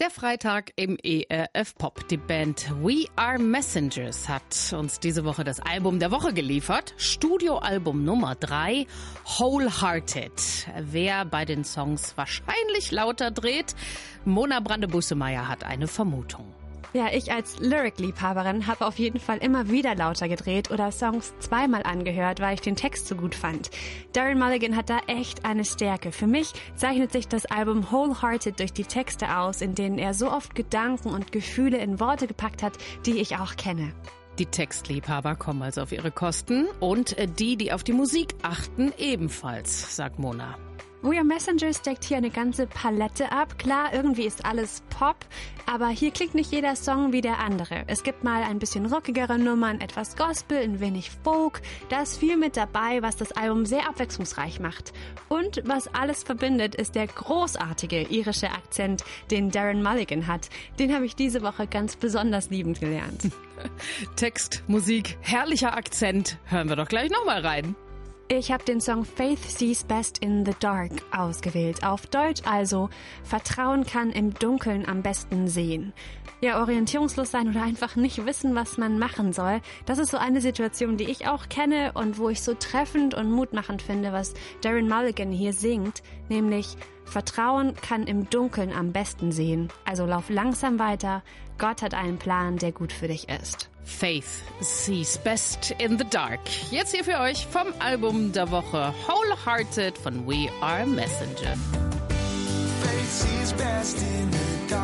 Der Freitag im ERF Pop. Die Band We Are Messengers hat uns diese Woche das Album der Woche geliefert. Studioalbum Nummer drei, Wholehearted. Wer bei den Songs wahrscheinlich lauter dreht, Mona Brande-Bussemeyer hat eine Vermutung. Ja, ich als Lyric-Liebhaberin habe auf jeden Fall immer wieder lauter gedreht oder Songs zweimal angehört, weil ich den Text so gut fand. Darren Mulligan hat da echt eine Stärke. Für mich zeichnet sich das Album Wholehearted durch die Texte aus, in denen er so oft Gedanken und Gefühle in Worte gepackt hat, die ich auch kenne. Die Textliebhaber kommen also auf ihre Kosten und die, die auf die Musik achten, ebenfalls, sagt Mona. We Are Messengers deckt hier eine ganze Palette ab. Klar, irgendwie ist alles Pop, aber hier klingt nicht jeder Song wie der andere. Es gibt mal ein bisschen rockigere Nummern, etwas Gospel, ein wenig Folk. Da ist viel mit dabei, was das Album sehr abwechslungsreich macht. Und was alles verbindet, ist der großartige irische Akzent, den Darren Mulligan hat. Den habe ich diese Woche ganz besonders liebend gelernt. Text, Musik, herrlicher Akzent. Hören wir doch gleich nochmal rein. Ich habe den Song Faith Sees Best in the Dark ausgewählt. Auf Deutsch also Vertrauen kann im Dunkeln am besten sehen. Ja, orientierungslos sein oder einfach nicht wissen, was man machen soll. Das ist so eine Situation, die ich auch kenne und wo ich so treffend und mutmachend finde, was Darren Mulligan hier singt, nämlich Vertrauen kann im Dunkeln am besten sehen. Also lauf langsam weiter. Gott hat einen Plan, der gut für dich ist. Faith sees best in the dark. Jetzt hier für euch vom Album der Woche Wholehearted von We Are Messenger. Faith sees best in the